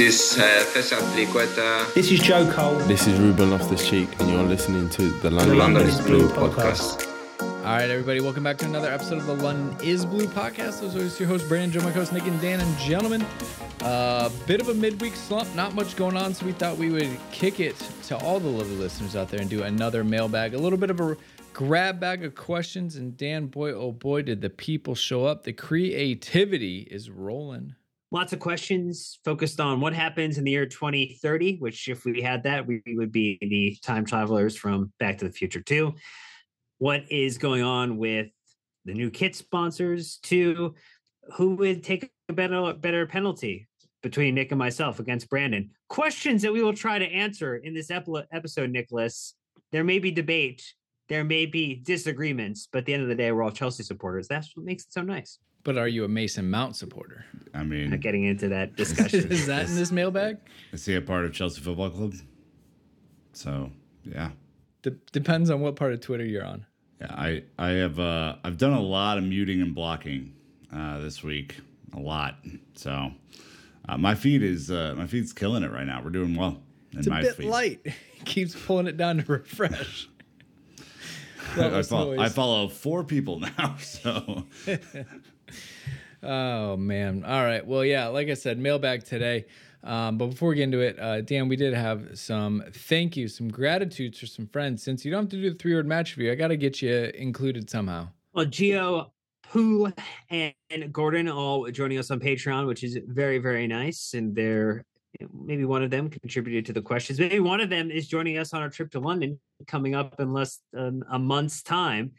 This uh, Fessat Liqueta. This is Joe Cole. This is Ruben Loftus Cheek, and you're listening to the London, London is is Blue Blue podcast. podcast. All right, everybody, welcome back to another episode of the London is Blue podcast. As always, your host, Brandon, Joe, my host, Nick, and Dan, and gentlemen. A uh, bit of a midweek slump, not much going on, so we thought we would kick it to all the lovely listeners out there and do another mailbag. A little bit of a grab bag of questions, and Dan, boy, oh boy, did the people show up. The creativity is rolling. Lots of questions focused on what happens in the year 2030, which, if we had that, we would be the time travelers from Back to the Future 2. What is going on with the new kit sponsors? Two, who would take a better, better penalty between Nick and myself against Brandon? Questions that we will try to answer in this epi- episode, Nicholas. There may be debate, there may be disagreements, but at the end of the day, we're all Chelsea supporters. That's what makes it so nice. But are you a Mason Mount supporter? I mean, Not getting into that discussion. is that in this mailbag? is he a part of Chelsea Football Club? So yeah, De- depends on what part of Twitter you're on. yeah. I I have uh I've done a lot of muting and blocking uh this week, a lot. So uh, my feed is uh my feed's killing it right now. We're doing well. In It's a my bit feed. light. Keeps pulling it down to refresh. I, follow, I follow four people now, so Oh man. All right. Well, yeah. Like I said, mailbag today. Um, but before we get into it, uh, Dan, we did have some thank you, some gratitudes for some friends. Since you don't have to do the three word match review, I got to get you included somehow. Well, Gio, Pooh, and Gordon all joining us on Patreon, which is very, very nice. And they're maybe one of them contributed to the questions. Maybe one of them is joining us on our trip to London coming up in less than a month's time.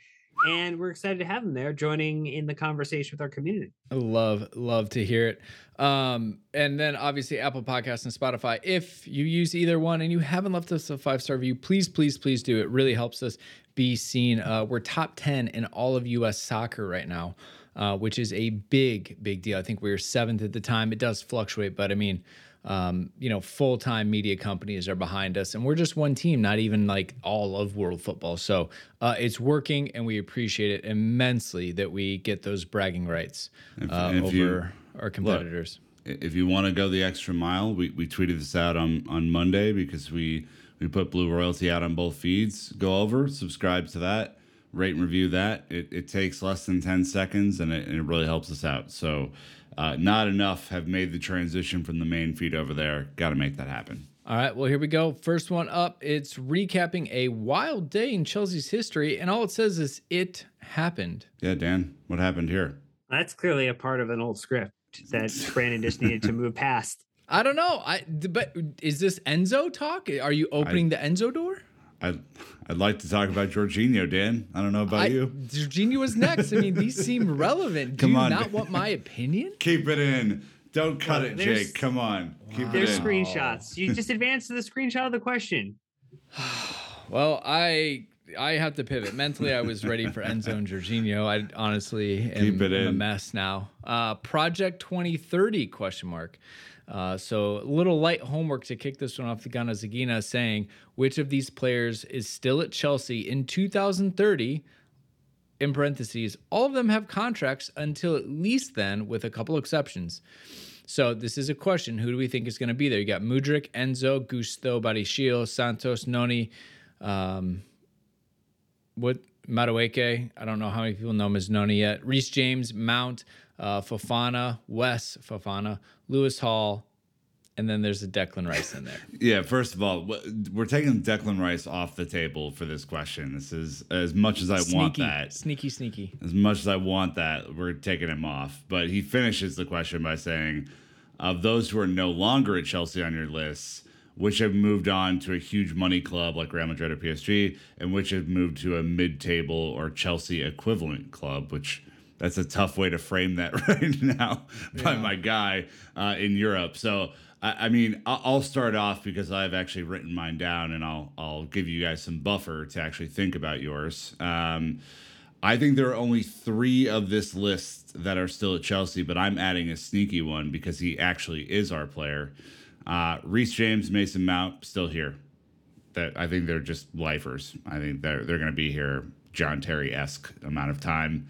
And we're excited to have them there joining in the conversation with our community. I love, love to hear it. Um, and then obviously Apple Podcasts and Spotify. If you use either one and you haven't left us a five star review, please, please, please do. It really helps us be seen. Uh, we're top 10 in all of US soccer right now, uh, which is a big, big deal. I think we were seventh at the time. It does fluctuate, but I mean, um, you know, full time media companies are behind us, and we're just one team, not even like all of world football. So uh, it's working, and we appreciate it immensely that we get those bragging rights If- uh, if you- over our competitors. if you want to go the extra mile, we, we tweeted this out on, on Monday because we we put Blue Royalty out on both feeds. Go over, subscribe to that, rate and review that. It, it takes less than 10 seconds and it, and it really helps us out. So, uh, not enough have made the transition from the main feed over there. Got to make that happen. All right, well, here we go. First one up. It's recapping a wild day in Chelsea's history, and all it says is it happened. Yeah, Dan, what happened here? That's clearly a part of an old script that Brandon just needed to move past. I don't know. I but is this Enzo talk? Are you opening the Enzo door? I, I'd like to talk about Jorginho, Dan. I don't know about I, you. Jorginho was next. I mean, these seem relevant. Do you on, not man. want my opinion? Keep it in. Don't cut Well, it, there's- Jake. Come on. Keep it There's in. screenshots. You just advance to the screenshot of the question. Well, I I have to pivot. Mentally, I was ready for Enzo and Jorginho. I honestly am, Keep it am a mess now. Uh, Project 2030 question mark. Uh, so a little light homework to kick this one off the Ghana Zagina saying which of these players is still at Chelsea in 2030 in parentheses, all of them have contracts until at least then, with a couple exceptions. So this is a question: Who do we think is going to be there? You got Mudryk, Enzo, Gusto, Badiashile, Santos, Noni, um, what Madueke? I don't know how many people know Noni yet. Reece James, Mount, uh, Fofana, Wes Fofana, Lewis Hall, and then there's a Declan Rice in there. Yeah, first of all, we're taking Declan Rice off the table for this question. This is as much as I want that. sneaky, sneaky. As much as I want that, we're taking him off. But he finishes the question by saying, of those who are no longer at Chelsea on your list, which have moved on to a huge money club like Real Madrid or PSG, and which have moved to a mid-table or Chelsea equivalent club, which that's a tough way to frame that right now by my guy uh, in Europe. So I, I mean, I'll start off because I've actually written mine down, and I'll I'll give you guys some buffer to actually think about yours. Um, I think there are only three of this list that are still at Chelsea, but I'm adding a sneaky one because he actually is our player. Uh, Reece James, Mason Mount, still here. That I think they're just lifers. I think they're they're going to be here John Terry esque amount of time.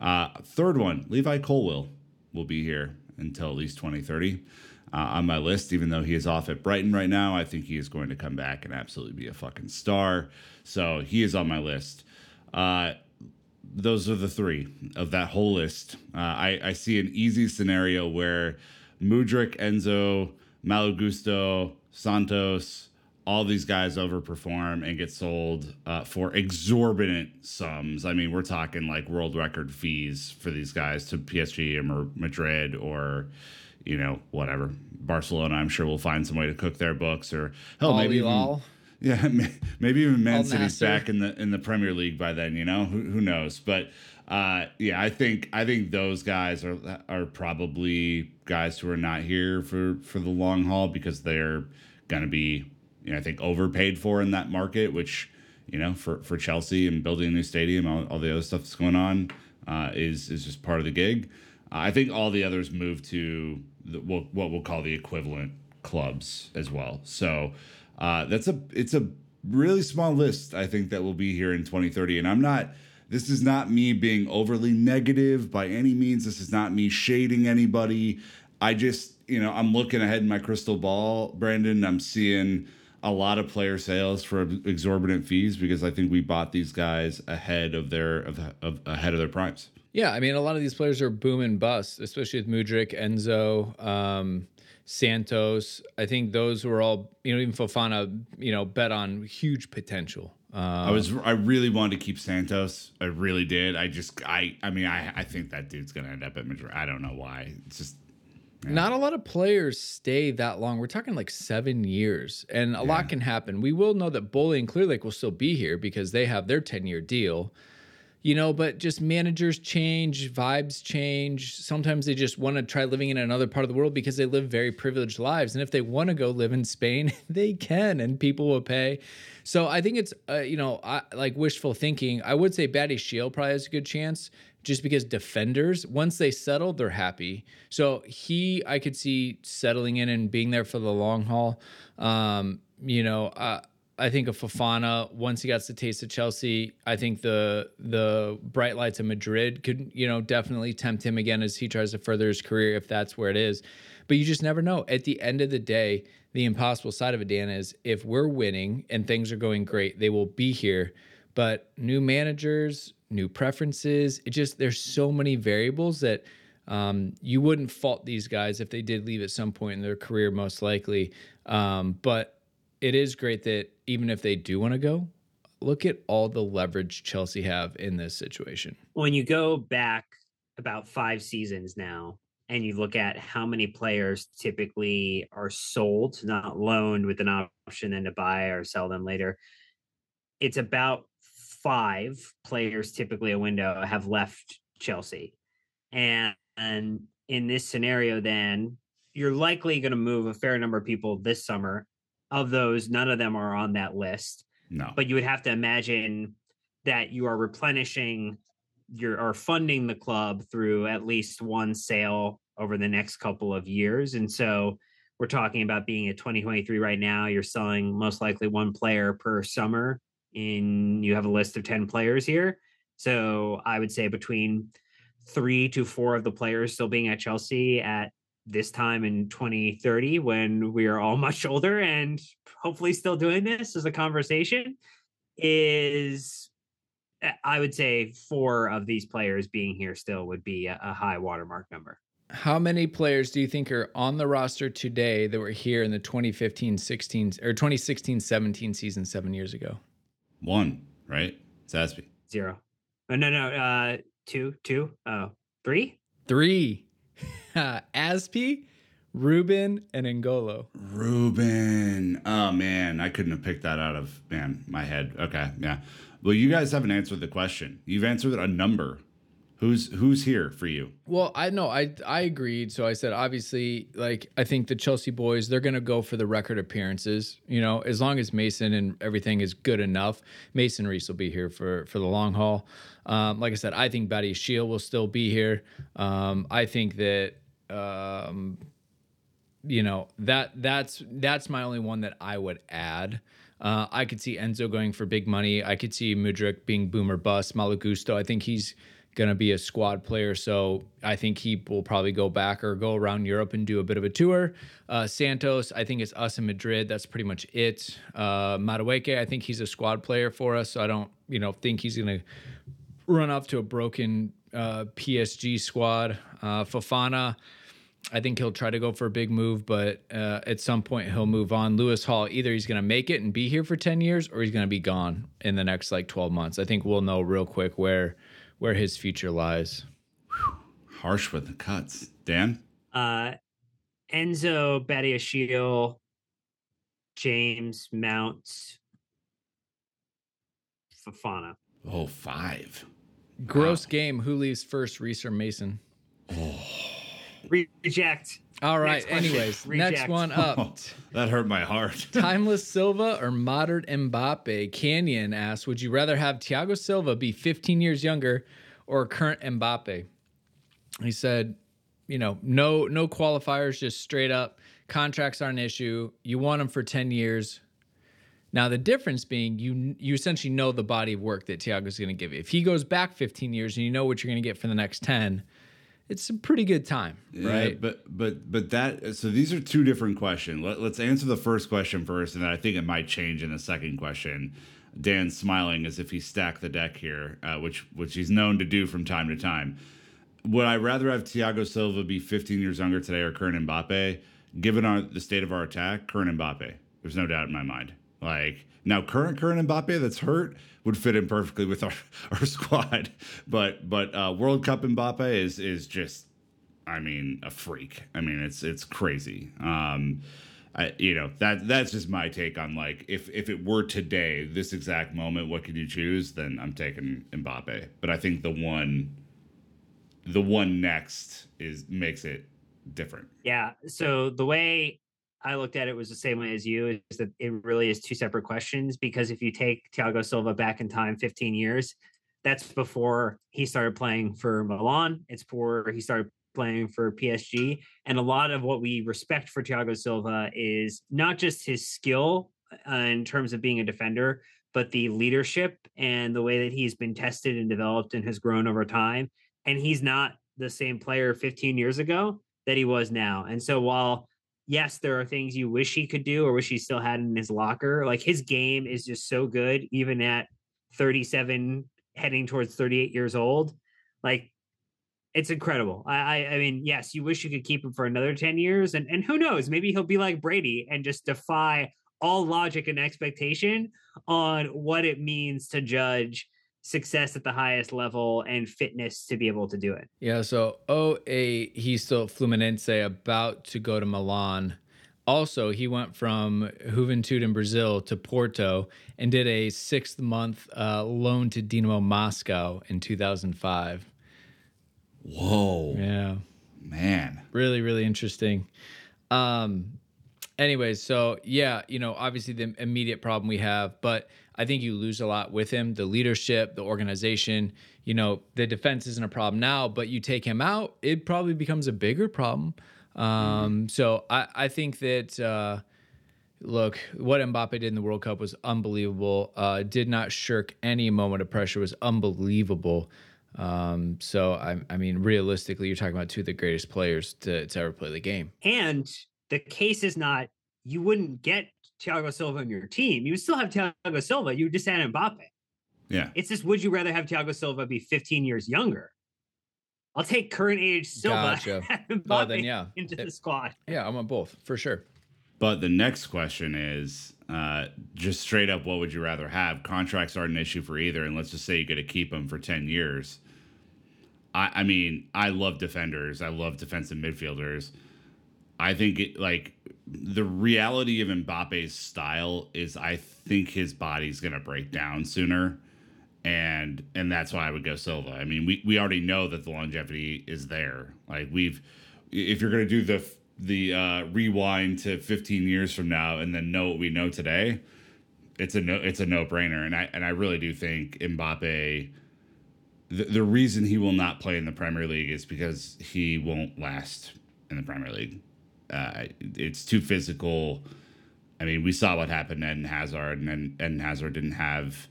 Uh, third one, Levi Colwill will be here until at least 2030. uh, on my list, even though he is off at Brighton right now. I think he is going to come back and absolutely be a fucking star. So he is on my list. Uh, those are the three of that whole list. Uh, I, I see an easy scenario where Mudryk, Enzo, Malo Gusto, Santos, all these guys overperform and get sold uh, for exorbitant sums. I mean, we're talking like world record fees for these guys to PSG or Madrid or, you know, whatever. Barcelona, I'm sure will find some way to cook their books or hell, maybe even, yeah, maybe even Man City's back in the in the Premier League by then. You know, who, who knows? But uh, yeah, I think I think those guys are are probably guys who are not here for for the long haul because they're going to be you know, I think overpaid for in that market, which you know for for Chelsea and building a new stadium, all, all the other stuff that's going on uh, is is just part of the gig. Uh, I think all the others move to the, what, what we'll call the equivalent clubs as well. So uh, that's a it's a really small list. I think that will be here in 2030, and I'm not. This is not me being overly negative by any means. This is not me shading anybody. I just, you know, I'm looking ahead in my crystal ball, Brandon. I'm seeing a lot of player sales for exorbitant fees because I think we bought these guys ahead of their of, of ahead of their primes. Yeah, I mean, a lot of these players are boom and bust, especially with Mudryk, Enzo, um, Santos. I think those were all, you know, even Fofana, you know, bet on huge potential. Um, I was, I really wanted to keep Santos. I really did. I just, I, I mean, I, I think that dude's gonna end up at Madrid. I don't know why. It's just yeah. Not a lot of players stay that long. We're talking like seven years, and a yeah. lot can happen. We will know that Boehly and Clearlake will still be here because they have their 10 year deal, you know, but just managers change, vibes change. Sometimes they just want to try living in another part of the world because they live very privileged lives. And if they want to go live in Spain, they can, and people will pay. So I think it's, uh, you know, I, like wishful thinking. I would say Badiashile probably has a good chance just because defenders once they settle they're happy so he i could see settling in and being there for the long haul um, you know uh, I think of Fofana once he gets the taste of Chelsea. I think the the bright lights of Madrid could you know definitely tempt him again as he tries to further his career if that's where it is. But you just never know. At the end of the day, the impossible side of it, Dan, is if we're winning and things are going great, they will be here. But new managers, new preferences. It just there's so many variables that um, you wouldn't fault these guys if they did leave at some point in their career, most likely. Um, but it is great that even if they do want to go, look at all the leverage Chelsea have in this situation. When you go back about five seasons now, and you look at how many players typically are sold, not loaned with an option then to buy or sell them later, it's about five players, typically a window, have left Chelsea. And, and in this scenario, then you're likely going to move a fair number of people this summer. Of those, none of them are on that list. No. But you would have to imagine that you are replenishing your or funding the club through at least one sale over the next couple of years. And so we're talking about being at 2023 right now. You're selling most likely one player per summer in you have a list of 10 players here. So I would say between three to four of the players still being at Chelsea at this time in 2030 when we are all much older and hopefully still doing this as a conversation is I would say four of these players being here still would be a, a high watermark number. How many players do you think are on the roster today that were here in the 2015 16 or 2016 17 season seven years ago? One, right? Saspy. Zero. Oh, no, no. Uh, two, two, oh, three? Three. Azpi, Ruben, and N'Golo. Ruben. Oh, man. I couldn't have picked that out of, man, my head. Okay. Yeah. Well, you guys haven't answered the question. You've answered a number Who's who's here for you? Well, I know I I agreed. So I said obviously like I think the Chelsea boys they're to go for the record appearances, you know, as long as Mason and everything is good enough. Mason Reece will be here for for the long haul. Um, like I said, I think Badiashile will still be here. Um, I think that um, you know, that that's that's my only one that I would add. Uh, I could see Enzo going for big money. I could see Mudryk being boomer bust. Malo Gusto, I think he's going to be a squad player. So I think he will probably go back or go around Europe and do a bit of a tour. Uh, Santos, I think it's us in Madrid. That's pretty much it. Uh, Madueke, I think he's a squad player for us. So I don't, you know, think he's going to run off to a broken uh, PSG squad. Uh, Fofana, I think he'll try to go for a big move, but uh, at some point he'll move on. Lewis Hall, either he's going to make it and be here for 10 years or he's going to be gone in the next like 12 months. I think we'll know real quick where where his future lies. Harsh with the cuts. Dan? Uh, Enzo, Badiashile, James, Mount, Fofana. Oh, five. Gross game. Who leaves first, Reece or Mason? Reject. All right. Next. Anyways, Reject. next one up. Oh, that hurt my heart. Timeless Silva or modern Mbappe? Canyon asks, would you rather have Thiago Silva be 15 years younger or current Mbappe? He said, you know, no no qualifiers, just straight up. Contracts aren't an issue. You want them for 10 years. Now the difference being you you essentially know the body of work that Thiago's going to give you. If he goes back 15 years and you know what you're going to get for the next 10, it's a pretty good time, Yeah, right? but but but that so these are two different questions. Let, let's answer the first question first, and then I think it might change in the second question. Dan's smiling as if he stacked the deck here, uh, which which he's known to do from time to time. Would I rather have Thiago Silva be 15 years younger today or current Mbappe? Given our the state of our attack, current Mbappe. There's no doubt in my mind. Like now, current current Mbappe that's hurt would fit in perfectly with our, our squad, but but uh, World Cup Mbappe is is just I mean, a freak. I mean, it's it's crazy. Um, I, you know that that's just my take on like if if it were today, this exact moment, what could you choose? Then I'm taking Mbappe. But I think the one, the one next is makes it different. Yeah. So the way I looked at it was the same way as you is that it really is two separate questions because if you take Thiago Silva back in time 15 years, that's before he started playing for Milan. It's before he started playing for PSG. And a lot of what we respect for Thiago Silva is not just his skill uh, in terms of being a defender, but the leadership and the way that he's been tested and developed and has grown over time. And he's not the same player 15 years ago that he was now. And so while yes, there are things you wish he could do or wish he still had in his locker, like his game is just so good, even at 37, heading towards 38 years old. Like it's incredible. I, I I mean, yes, you wish you could keep him for another 10 years. And and who knows, maybe he'll be like Brady and just defy all logic and expectation on what it means to judge success at the highest level and fitness to be able to do it. Yeah, so 08, he's still at Fluminense, about to go to Milan. Also, he went from Juventude in Brazil to Porto and did a six month uh, loan to Dinamo Moscow in 2005. Whoa, Yeah, man. really, really interesting. Um, anyways, so yeah, you know, obviously the immediate problem we have, but I think you lose a lot with him the leadership, the organization. You know, the defense isn't a problem now, but you take him out, it probably becomes a bigger problem. Um, So I, I think that. Uh, Look, what Mbappe did in the World Cup was unbelievable. Uh, did not shirk any moment of pressure. Was unbelievable. Um, so I, I mean, realistically, you're talking about two of the greatest players to, to ever play the game. And the case is not you wouldn't get Thiago Silva on your team. You would still have Thiago Silva. You would just add Mbappe. Yeah, It's just would you rather have Thiago Silva be 15 years younger? I'll take current age Silva Gotcha. Mbappe Oh, then yeah. into It- the squad. Yeah, I'm on both for sure. But the next question is uh, just straight up what would you rather have? Contracts aren't an issue for either. And let's just say you get to keep them for 10 years. I, I mean, I love defenders, I love defensive midfielders. I think it like the reality of Mbappe's style is I think his body's gonna break down sooner. And and that's why I would go Silva. I mean, we, we already know that the longevity is there. Like we've if you're gonna do the the uh, rewind to 15 years from now and then know what we know today, it's a no it's a no brainer. And I and I really do think Mbappe the, the reason he will not play in the Premier League is because he won't last in the Premier League. Uh, it's too physical. I mean, we saw what happened Eden Hazard, and then Hazard didn't have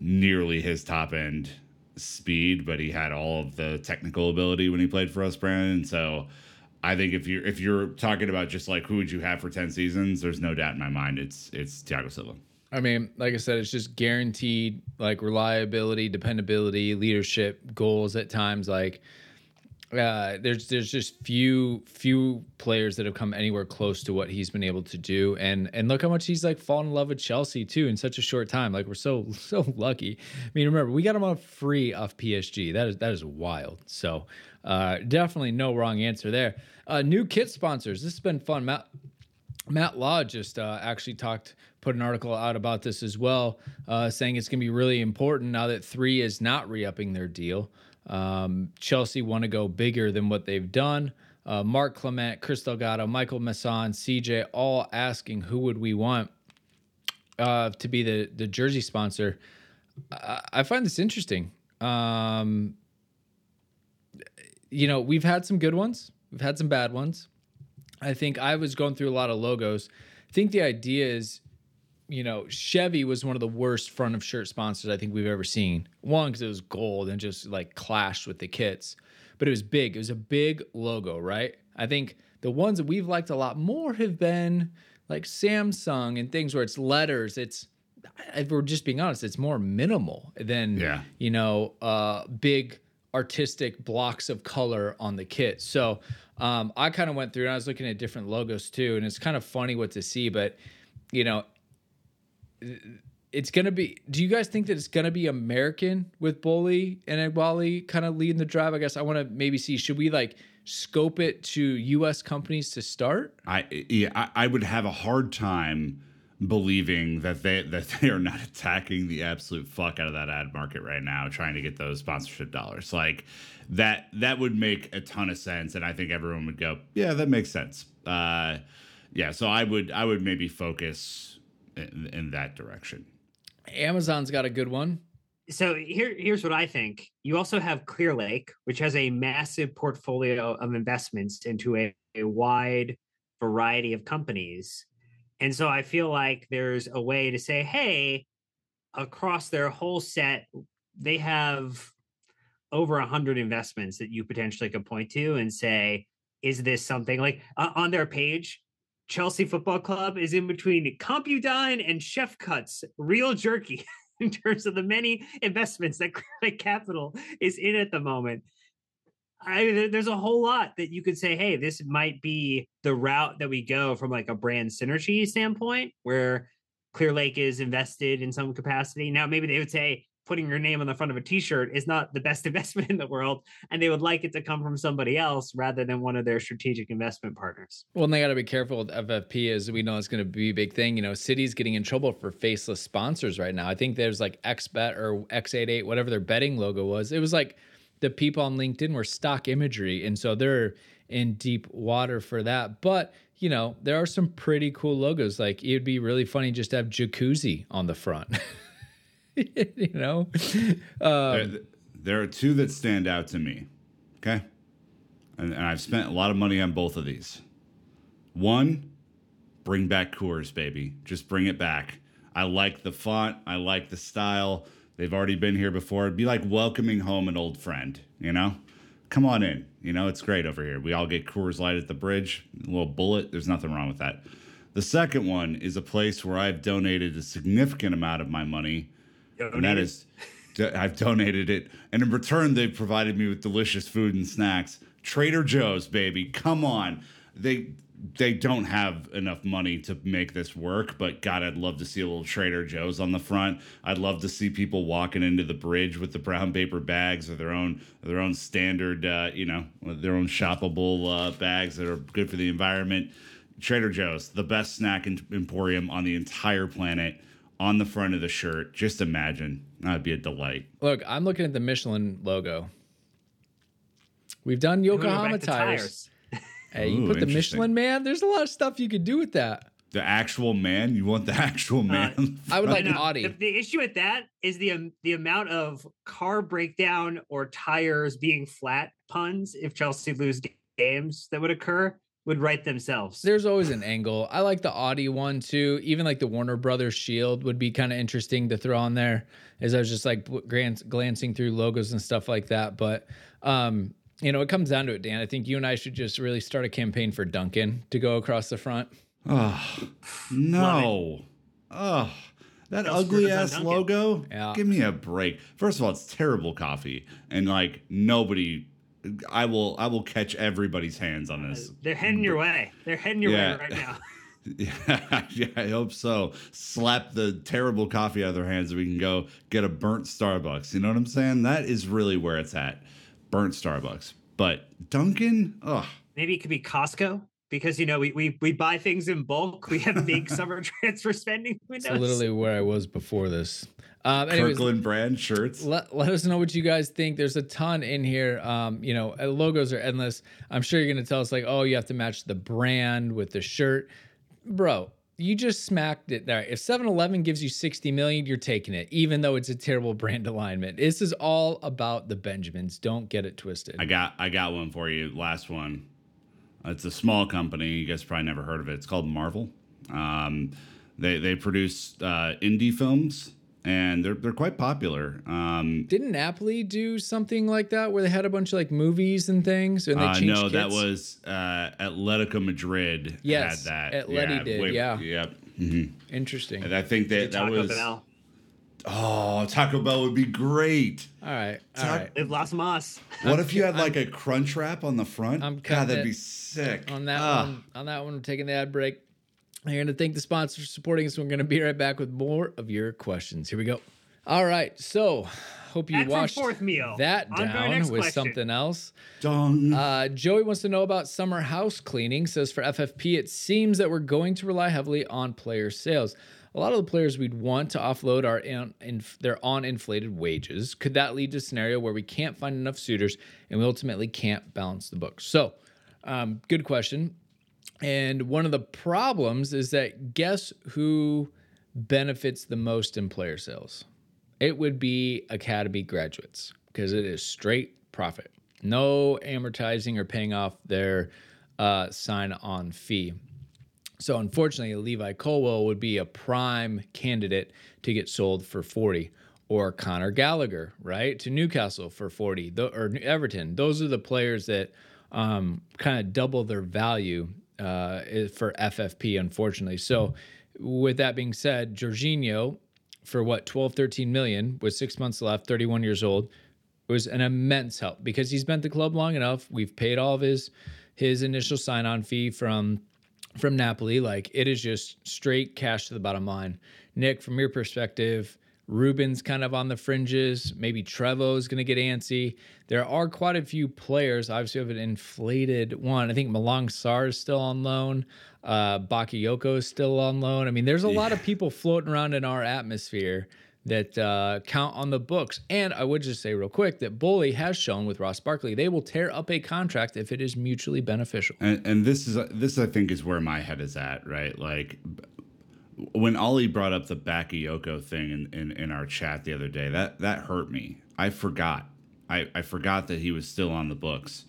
nearly his top end speed, but he had all of the technical ability when he played for us, Brandon. So I think if you're if you're talking about just like who would you have for ten seasons, there's no doubt in my mind it's it's Thiago Silva. I mean, like I said, it's just guaranteed like reliability, dependability, leadership, goals at times. Like uh, there's there's just few few players that have come anywhere close to what he's been able to do, and and look how much he's like fallen in love with Chelsea too in such a short time. Like we're so so lucky. I mean, remember we got him on free off PSG. That is that is wild. So uh, definitely no wrong answer there. Uh, new kit sponsors. This has been fun. Matt Matt Law just uh, actually talked, put an article out about this as well, uh, saying it's going to be really important now that three is not re upping their deal. Um, Chelsea want to go bigger than what they've done. Uh, Mark Clement, Chris Delgado, Michael Masson, CJ, all asking who would we want uh, to be the the jersey sponsor. I, I find this interesting. Um, you know, we've had some good ones, we've had some bad ones. I think I was going through a lot of logos. I think the idea is you know, Chevy was one of the worst front of shirt sponsors I think we've ever seen. One, because it was gold and just like clashed with the kits, but it was big. It was a big logo, right? I think the ones that we've liked a lot more have been like Samsung and things where it's letters. It's, if we're just being honest, it's more minimal than, Yeah. you know, uh, big artistic blocks of color on the kit. So um, I kind of went through and I was looking at different logos too, and it's kind of funny what to see, but you know, it's gonna be. Do you guys think that it's gonna be American with Boehly and Eghbali kind of leading the drive? I guess I want to maybe see. Should we like scope it to U.S. companies to start? I yeah, I, I would have a hard time believing that they that they are not attacking the absolute fuck out of that ad market right now, trying to get those sponsorship dollars. Like that that would make a ton of sense, and I think everyone would go, yeah, that makes sense. Uh, yeah, so I would I would maybe focus in, in that direction. Amazon's got a good one. So here, here's what I think. You also have Clearlake, which has a massive portfolio of investments into a, a wide variety of companies. And so I feel like there's a way to say, hey, across their whole set, they have over a hundred investments that you potentially could point to and say, is this something like uh, on their page? Chelsea Football Club is in between Compudine and Chef Cuts, real jerky in terms of the many investments that Credit Capital is in at the moment. I, there's a whole lot that you could say, hey, this might be the route that we go from like a brand synergy standpoint, where Clearlake is invested in some capacity. Now, maybe they would say, putting your name on the front of a t-shirt is not the best investment in the world and they would like it to come from somebody else rather than one of their strategic investment partners. Well and they got to be careful with ffp as we know it's going to be a big thing. You know city's getting in trouble for faceless sponsors right now. I think there's like xbet or x88 whatever their betting logo was. It was like the people on linkedin were stock imagery and so they're in deep water for that. But you know there are some pretty cool logos. Like it would be really funny just to have jacuzzi on the front you know, um, there, there, are two that stand out to me. Okay, and, and, I've spent a lot of money on both of these. One, bring back Coors, baby. Just bring it back. I like the font. I like the style. They've already been here before. It'd be like welcoming home an old friend. You know, come on in. You know, it's great over here. We all get Coors Light at the bridge. A little bullet. There's nothing wrong with that. The second one is a place where I've donated a significant amount of my money and that is I've donated it, and in return, they've provided me with delicious food and snacks. Trader Joe's, baby, come on. They they don't have enough money to make this work, but God, I'd love to see a little Trader Joe's on the front. I'd love to see people walking into the bridge with the brown paper bags or their own their own standard, uh, you know, their own shoppable uh, bags that are good for the environment. Trader Joe's, the best snack emporium on the entire planet on the front of the shirt. Just imagine. That'd be a delight. Look, I'm looking at the Michelin logo. We've done Yokohama tires. hey, you Ooh, put the Michelin man. There's a lot of stuff you could do with that. The actual man. You want the actual uh, man? Uh, I would like an Audi. The, the, issue with that is the um, the amount of car breakdown or tires being flat puns if Chelsea lose games that would occur would write themselves. There's always an angle. I like the Audi one too. Even like the Warner Brothers Shield would be kind of interesting to throw on there. As I was just like glance, glancing through logos and stuff like that. But um, you know, it comes down to it, Dan. I think you and I should just really start a campaign for Dunkin' to go across the front. Oh no! Oh, that Don't ugly screw us on ass logo. Yeah. Give me a break. First of all, it's terrible coffee, and like nobody. I will. I will catch everybody's hands on this. They're heading your way. They're heading your Yeah. way right now. Yeah, yeah, I hope so. Slap the terrible coffee out of their hands so we can go get a burnt Starbucks. You know what I'm saying? That is really where it's at. Burnt Starbucks. But Dunkin', ugh. Maybe it could be Costco because you know we we, we buy things in bulk. We have big summer transfer spending windows. It's literally where I was before this. Um, anyways, Kirkland brand shirts. let, let us know what you guys think. There's a ton in here. Um, you know, uh, logos are endless. I'm sure you're gonna tell us like, oh, you have to match the brand with the shirt, bro. You just smacked it there. If 7-Eleven gives you 60 million, you're taking it, even though it's a terrible brand alignment. This is all about the Benjamins. Don't get it twisted. I got I got one for you. Last one. It's a small company. You guys probably never heard of it. It's called Marvel. Um, they they produce uh, indie films and they're they're quite popular. Um, Didn't Napoli do something like that where they had a bunch of like movies and things and they uh, changed no, that was uh, Atletico Madrid. Yes, had that. Atleti did, yeah. Yep. mhm. interesting. And I think that that Taco was. Bell. Oh, Taco Bell would be great. All right, all Tac- right. Live Las Mas. What if you had like a crunch wrap on the front? I'm God, that'd it be sick. on that Ah. one. On that one, we're taking the ad break. I'm going to thank the sponsors for supporting us. We're going to be right back with more of your questions. Here we go. All right. So, hope you And from washed fourth meal. that On down with question. something else. Dong. Uh, Joey wants to know about summer house cleaning. Says for FFP, it seems that we're going to rely heavily on player sales. A lot of the players we'd want to offload are in, in they're on inflated wages. Could that lead to a scenario where we can't find enough suitors and we ultimately can't balance the books? So, um, good question. And one of the problems is that guess who benefits the most in player sales? It would be academy graduates because it is straight profit. No amortizing or paying off their uh, sign on fee. So unfortunately, Levi Colwill would be a prime candidate to get sold for 40 or Conor Gallagher, right? To Newcastle for 40 or Everton. Those are the players that um, kind of double their value uh, for FFP, unfortunately. So with that being said, Jorginho for what 12 13 million with 6 months left, 31 years old was an immense help because he's been at the club long enough. We've paid all of his his initial sign-on fee from from Napoli. Like it is just straight cash to the bottom line. Nick, from your perspective, Ruben's kind of on the fringes. Maybe Trevoh's going to get antsy. There are quite a few players. Obviously, we have an inflated one. I think Malang Sarr is still on loan. Uh, Bakayoko is still on loan. I mean, there's a lot of people floating around in our atmosphere that uh, count on the books. And I would just say real quick that Boehly has shown with Ross Barkley they will tear up a contract if it is mutually beneficial. and, and this is this I think is where my head is at, right? Like when Ollie brought up the Bakayoko thing in, in, in our chat the other day, that that hurt me. I forgot. I, I forgot that he was still on the books.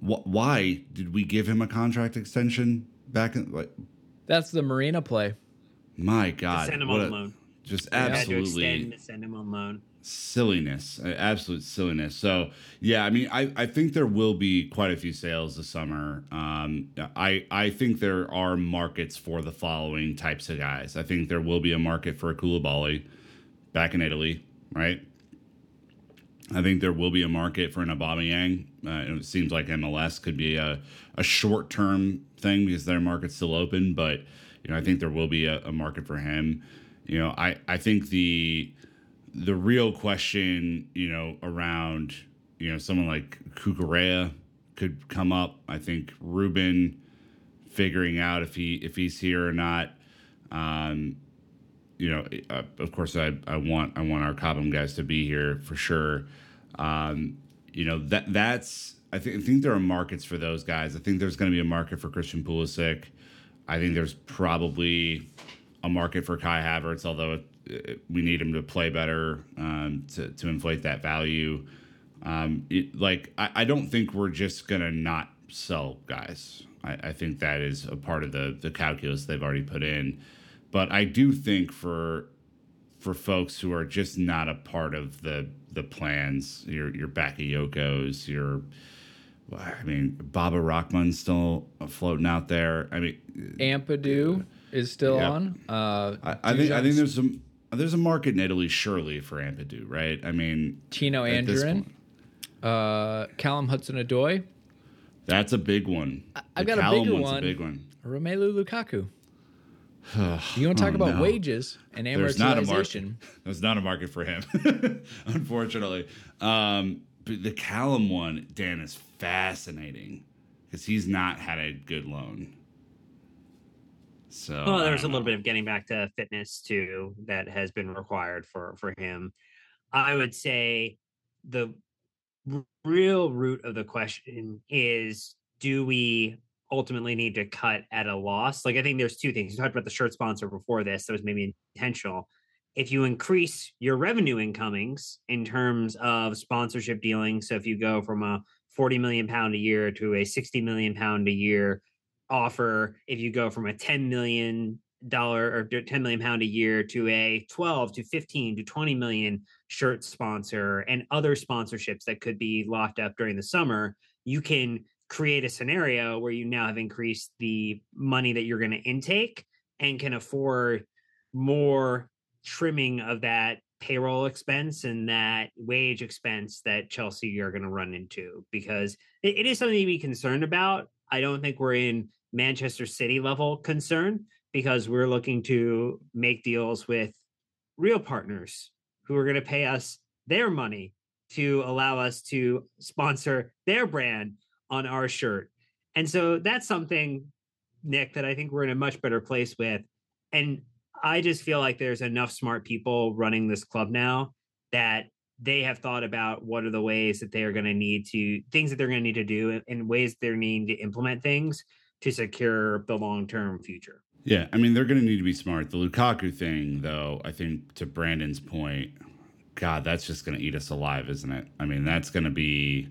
Wh- why did we give him a contract extension back in like That's the Marina play. my god send him on a- loan. just Had to absolutely extend to send him on loan. Silliness absolute silliness. So yeah i mean I, I think there will be quite a few sales this summer. Um, I, I think there are markets for the following types of guys. I think there will be a market for a Koulibaly back in italy right? I think there will be a market for an Aubameyang. Uh, it seems like mls could be a, a short-term thing because their market's still open but you know i think there will be a, a market for him. You know i, I think the the real question, you know, around, you know, someone like Cucurella could come up. I think Ruben figuring out if he if he's here or not. Um, you know, of course, I, I want I want our Cobham guys to be here for sure. Um, you know that that's I think I think there are markets for those guys. I think there's going to be a market for Christian Pulisic. I think there's probably a market for Kai Havertz, although we need him to play better um, to, to inflate that value. Um, it, like, I, I don't think we're just going to not sell guys. I, I think that is a part of the the calculus they've already put in. But I do think for for folks who are just not a part of the the plans, your your Bakayokos, your I mean, Baba Rahman's still floating out there. I mean, Ampadu is still Yeah. on. Uh, I, I think I think there's some there's a market in Italy surely for Ampadu, right? I mean, Tino at this Anjorin, point. uh, Callum Hudson-Odoi, that's a big one. I've The got a bigger one. a big one. Romelu Lukaku. You want to talk Oh, about no. wages and There's not a market. There's not a market for him, unfortunately. Um, but the Callum one, Dan, is fascinating because he's not had a good loan. So I there's a um little bit of getting back to fitness too that has been required for for him. I would say the real root of the question is do we ultimately need to cut at a loss? Like I think there's two things. You talked about the shirt sponsor before this that was maybe intentional. If you increase your revenue incomings in terms of sponsorship dealings, so if you go from a 40 million pound a year to a 60 million pound a year offer if you go from a 10 million dollar or 10 million pound a year to a 12 to 15 to 20 million shirt sponsor and other sponsorships that could be locked up during the summer you can create a scenario where you now have increased the money that you're going to intake and can afford more trimming of that payroll expense and that wage expense that Chelsea are going to run into because it, it is something to be concerned about. I don't think we're in Manchester City level concern because we're looking to make deals with real partners who are going to pay us their money to allow us to sponsor their brand on our shirt. And so that's something, Nick, that I think we're in a much better place with. And I just feel like there's enough smart people running this club now that they have thought about what are the ways that they are going to need to things that they're going to need to do and ways they're needing to implement things to secure the long-term future. Yeah, I mean they're going to need to be smart. The Lukaku thing, though, I think to Brandon's point, God, that's just going to eat us alive, isn't it? I mean, that's going to be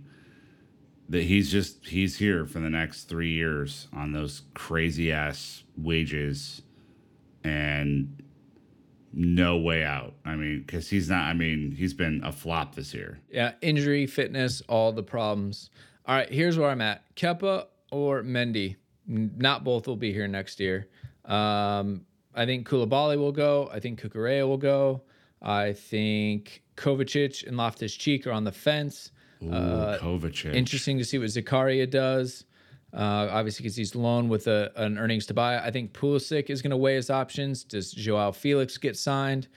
that he's just he's here for the next three years on those crazy ass wages, and no way out. I mean, because he's not. I mean, he's been a flop this year. Yeah, injury, fitness, all the problems. All right, here's where I'm at: Kepa or Mendy. Not both will be here next year. Um, I think Koulibaly will go. I think Cucurella will go. I think Kovacic and Loftus Cheek are on the fence. Ooh, Uh, Kovacic. Interesting to see what Zakaria does. Uh, obviously, because he's loaned with a, an earnings to buy. I think Pulisic is going to weigh his options. Does Joao Felix get signed?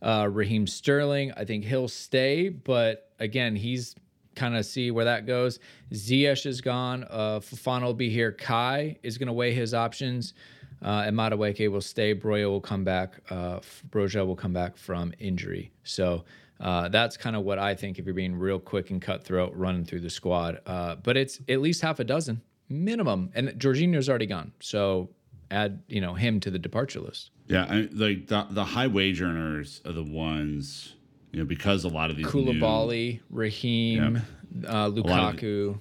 Uh, Raheem Sterling, I think he'll stay, but again, he's kind of see where that goes. Ziyech is gone. Uh, Fofana will be here. Kai is going to weigh his options. Uh, and Madueke will stay. Broja will come back. Uh, Broja will come back from injury. So uh, that's kind of what I think if you're being real quick and cutthroat running through the squad. Uh, but it's at least half a dozen minimum. And Jorginho's already gone. So add, you know, him to the departure list. Yeah, I, like the the high wage earners are the ones, you know, because a lot of these new- Koulibaly, Raheem, uh, lot of Lukaku.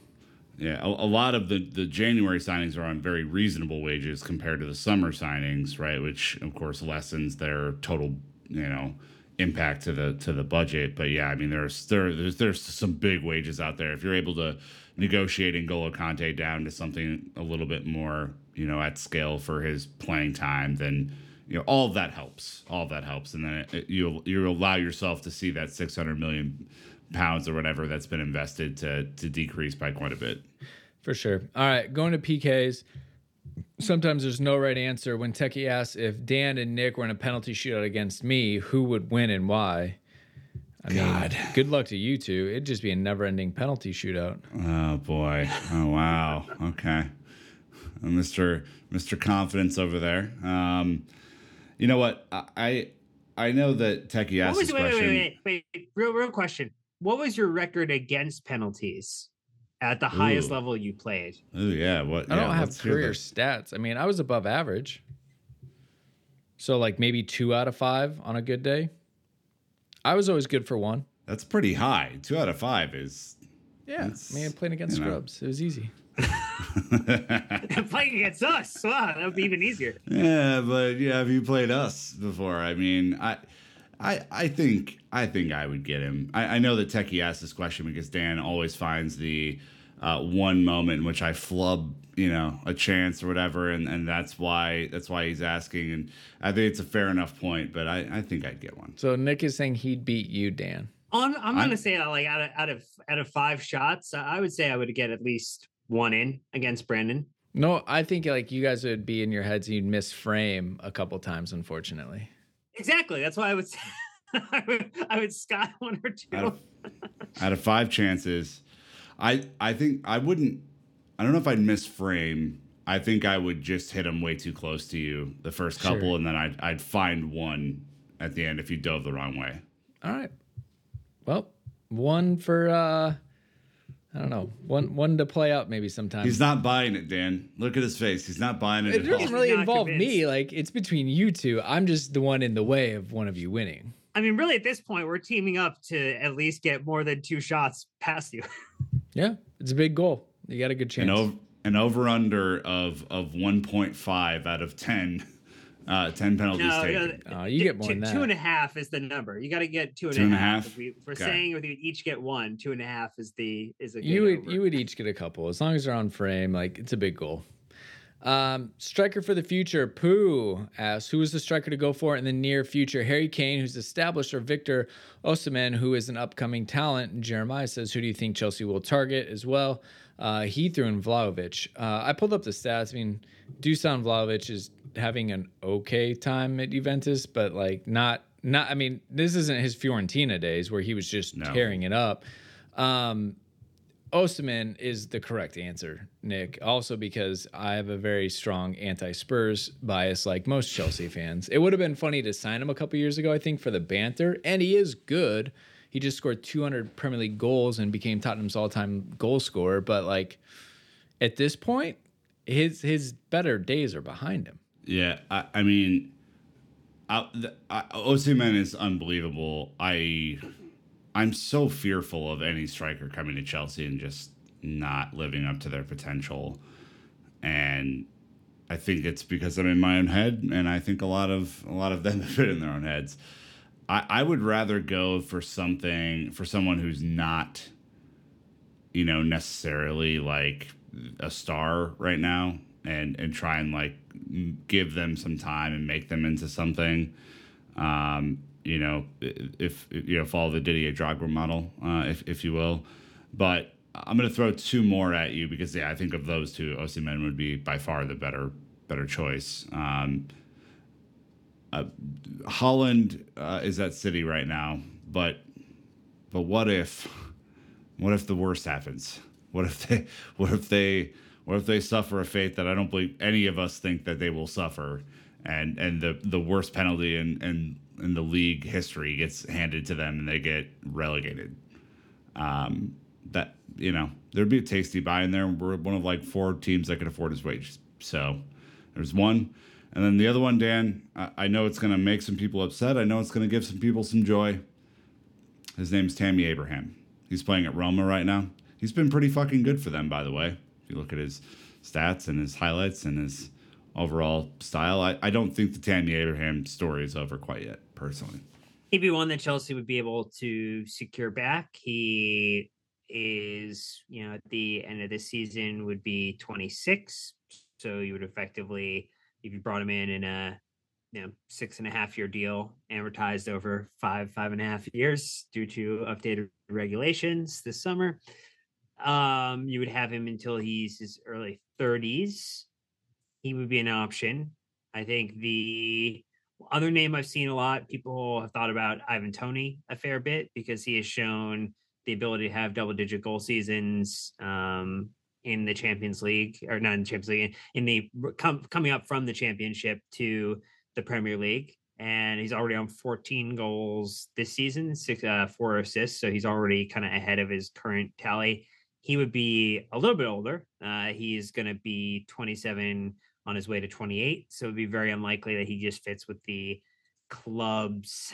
Yeah, a, a lot of the, the January signings are on very reasonable wages compared to the summer signings, right? Which of course lessens their total, you know, impact to the to the budget. But yeah, I mean there's there there's there's some big wages out there. If you're able to negotiate N'Golo Kanté down to something a little bit more, you know, at scale for his playing time, then you know all that helps. All that helps, and then it, you you allow yourself to see that 600 million pounds or whatever that's been invested to to decrease by quite a bit. For sure. All right, going to PKs. Sometimes there's no right answer. When Techie asks if Dan and Nick were in a penalty shootout against me, who would win and why? I mean, good luck to you two. It'd just be a never-ending penalty shootout. Oh boy! Oh wow! Okay, Uh, Mr. Mr. Confidence over there. Um, you know what? I I, I know that Techie What asked was this wait, wait, question. wait, wait, wait, real real question. What was your record against penalties at the highest level you played? Oh yeah, what? I yeah, don't have let's career stats. I mean, I was above average. So like maybe two out of five on a good day. I was always good for one. That's pretty high. Two out of five is Yeah, That's- I mean, playing against you know. scrubs, it was easy. Playing against us, wow, that would be even easier. Yeah, but yeah, have you played us before? I mean, I, I, I think I think I would get him. I, I know that Techie asked this question because Dan always finds the uh, one moment in which I flub, you know, a chance or whatever, and, and that's why that's why he's asking. And I think it's a fair enough point, but I, I think I'd get one. So Nick is saying he'd beat you, Dan. I'm, I'm I'm- gonna say like out of out of out of five shots, I would say I would get at least one in against Brandon. No, I think like you guys would be in your heads and you'd miss frame a couple times, unfortunately. Exactly. That's why I would I would, I would sky one or two. Out of, out of five chances, I I think I wouldn't. I don't know if I'd miss frame. I think I would just hit him way too close to you the first couple, Sure. and then I'd I'd find one at the end if you dove the wrong way. All right. Well, one for uh I don't know. One one to play out maybe sometime. He's not buying it, Dan. Look at his face. He's not buying it it at doesn't really Not involve me. Like it's between you two. I'm just the one in the way of one of you winning. I mean, really, at this point, we're teaming up to at least get more than two shots past you. Yeah, it's a big goal. You got a good chance. an over an over under of of 1.5 out of 10 uh 10 penalties No, taken. no, Oh, you two- get more two, than that. two and a half is the number. You got to get two and Two and a a half. half? If, we, if we're Okay. saying if we each get one, two and a half is the is a good you would over. you would each get a couple as long as they're on frame. Like it's a big goal. Um, striker for the future, Pooh asks, who is the striker to go for in the near future? Harry Kane, who's established, or Victor Osimhen, who is an upcoming talent? And Jeremiah says, who do you think Chelsea will target as well? Uh, he threw in Vlahovic. Uh, I pulled up the stats. I mean, Dusan Vlahovic is having an okay time at Juventus, but like not not. I mean, this isn't his Fiorentina days where he was just No. tearing it up. Um, Osimhen is the correct answer, Nick. Also because I have a very strong anti-Spurs bias, like most Chelsea fans. It would have been funny to sign him a couple years ago, I think, for the banter, and he is good. He just scored 200 Premier League goals and became Tottenham's all-time goal scorer. But like at this point, his his better days are behind him. Yeah, I, I mean, I, I, Osimhen is unbelievable. I, I'm so fearful of any striker coming to Chelsea and just not living up to their potential, and I think it's because I'm in my own head, and I think a lot of a lot of them have been in their own heads. I, I would rather go for something for someone who's not, you know, necessarily like a star right now, and and try and like give them some time and make them into something. Um, you know, if you know, follow the Didier Drogba model, uh, if if you will. But I'm gonna throw two more at you because yeah, I think of those two, Osimhen would be by far the better better choice. Um, uh, Haaland uh, is at City right now, but but what if what if the worst happens? What if they what if they what if they suffer a fate that I don't believe any of us think that they will suffer, and and the the worst penalty in in, in the league history gets handed to them and they get relegated. Um, that you know there'd be a tasty buy in there. We're one of like four teams that could afford his wages. So there's one. And then the other one, Dan, I, I know it's going to make some people upset. I know it's going to give some people some joy. His name's Tammy Abraham. He's playing at Roma right now. He's been pretty fucking good for them, by the way. You look at his stats and his highlights and his overall style, I, I don't think the Tammy Abraham story is over quite yet, personally. He'd be one that Chelsea would be able to secure back. He is, you know, at the end of the season would be 26. So you would effectively, if you brought him in in a, you know, six and a half year deal, amortized over five, five and a half years due to updated regulations this summer, um, you would have him until he's his early 30s. He would be an option. I think the other name I've seen a lot, people have thought about Ivan Toney a fair bit because he has shown the ability to have double digit goal seasons um, in the Champions League, or not in the Champions League, in the com- coming up from the championship to the Premier League. And he's already on 14 goals this season, six, uh, four assists. So he's already kind of ahead of his current tally. He would be a little bit older. Uh, he's going to be 27 on his way to 28. So it'd be very unlikely that he just fits with the club's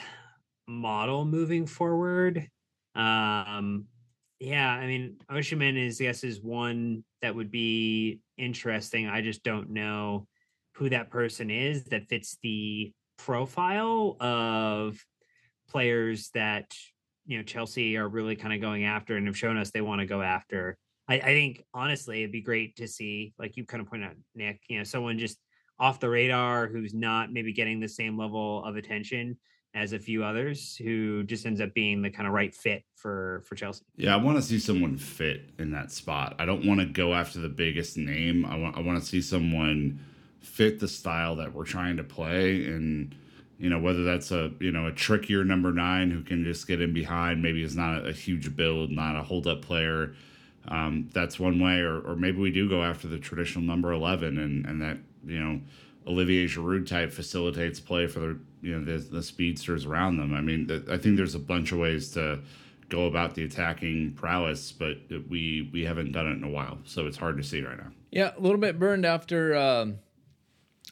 model moving forward. Um, Yeah, I mean, Osimhen is yes is one that would be interesting. I just don't know who that person is that fits the profile of players that you know Chelsea are really kind of going after and have shown us they want to go after. I, I think honestly, it'd be great to see, like you kind of pointed out, Nick, you know, someone just off the radar who's not maybe getting the same level of attention as a few others who just ends up being the kind of right fit for for Chelsea. Yeah, I want to see someone fit in that spot. I don't want to go after the biggest name. I want I want to see someone fit the style that we're trying to play and you know whether that's a you know a trickier number nine who can just get in behind maybe is not a huge build not a hold up player um, that's one way or, or maybe we do go after the traditional number 11 and and that you know Olivier Giroud type facilitates play for the you know the, the speedsters around them. I mean, I think there's a bunch of ways to go about the attacking prowess, but we we haven't done it in a while, so it's hard to see right now. Yeah, a little bit burned after um,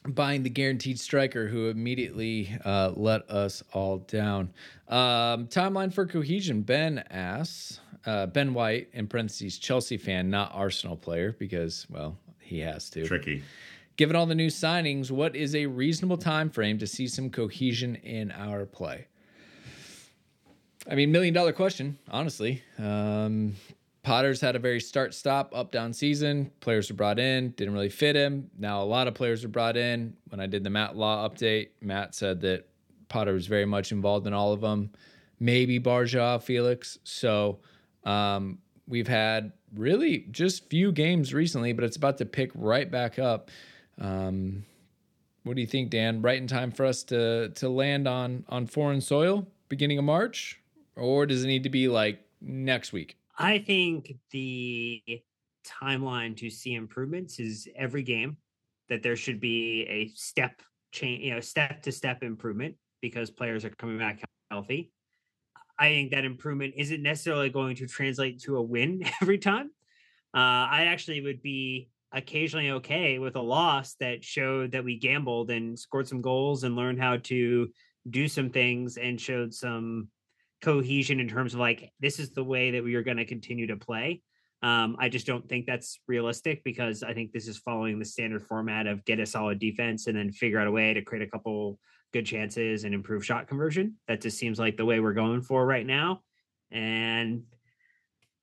buying the guaranteed striker, who immediately uh, let us all down. Um, timeline for cohesion. Ben asks. Uh, ben White, in parentheses, Chelsea fan, not Arsenal player, because well, he has to. Tricky. Given all the new signings, what is a reasonable time frame to see some cohesion in our play? I mean, million dollar question, honestly. Um, Potter's had a very start stop, up down season. Players were brought in, didn't really fit him. Now, a lot of players were brought in. When I did the Matt Law update, Matt said that Potter was very much involved in all of them, maybe Barja, Felix. So um, we've had really just few games recently, but it's about to pick right back up. Um, what do you think, Dan? Right in time for us to to land on on foreign soil, beginning of March, or does it need to be like next week? I think the timeline to see improvements is every game that there should be a step change, you know, step to step improvement because players are coming back healthy. I think that improvement isn't necessarily going to translate to a win every time. Uh, I actually would be occasionally okay with a loss that showed that we gambled and scored some goals and learned how to do some things and showed some cohesion in terms of like this is the way that we are going to continue to play. Um, I just don't think that's realistic because I think this is following the standard format of get a solid defense and then figure out a way to create a couple good chances and improve shot conversion. That just seems like the way we're going for right now. And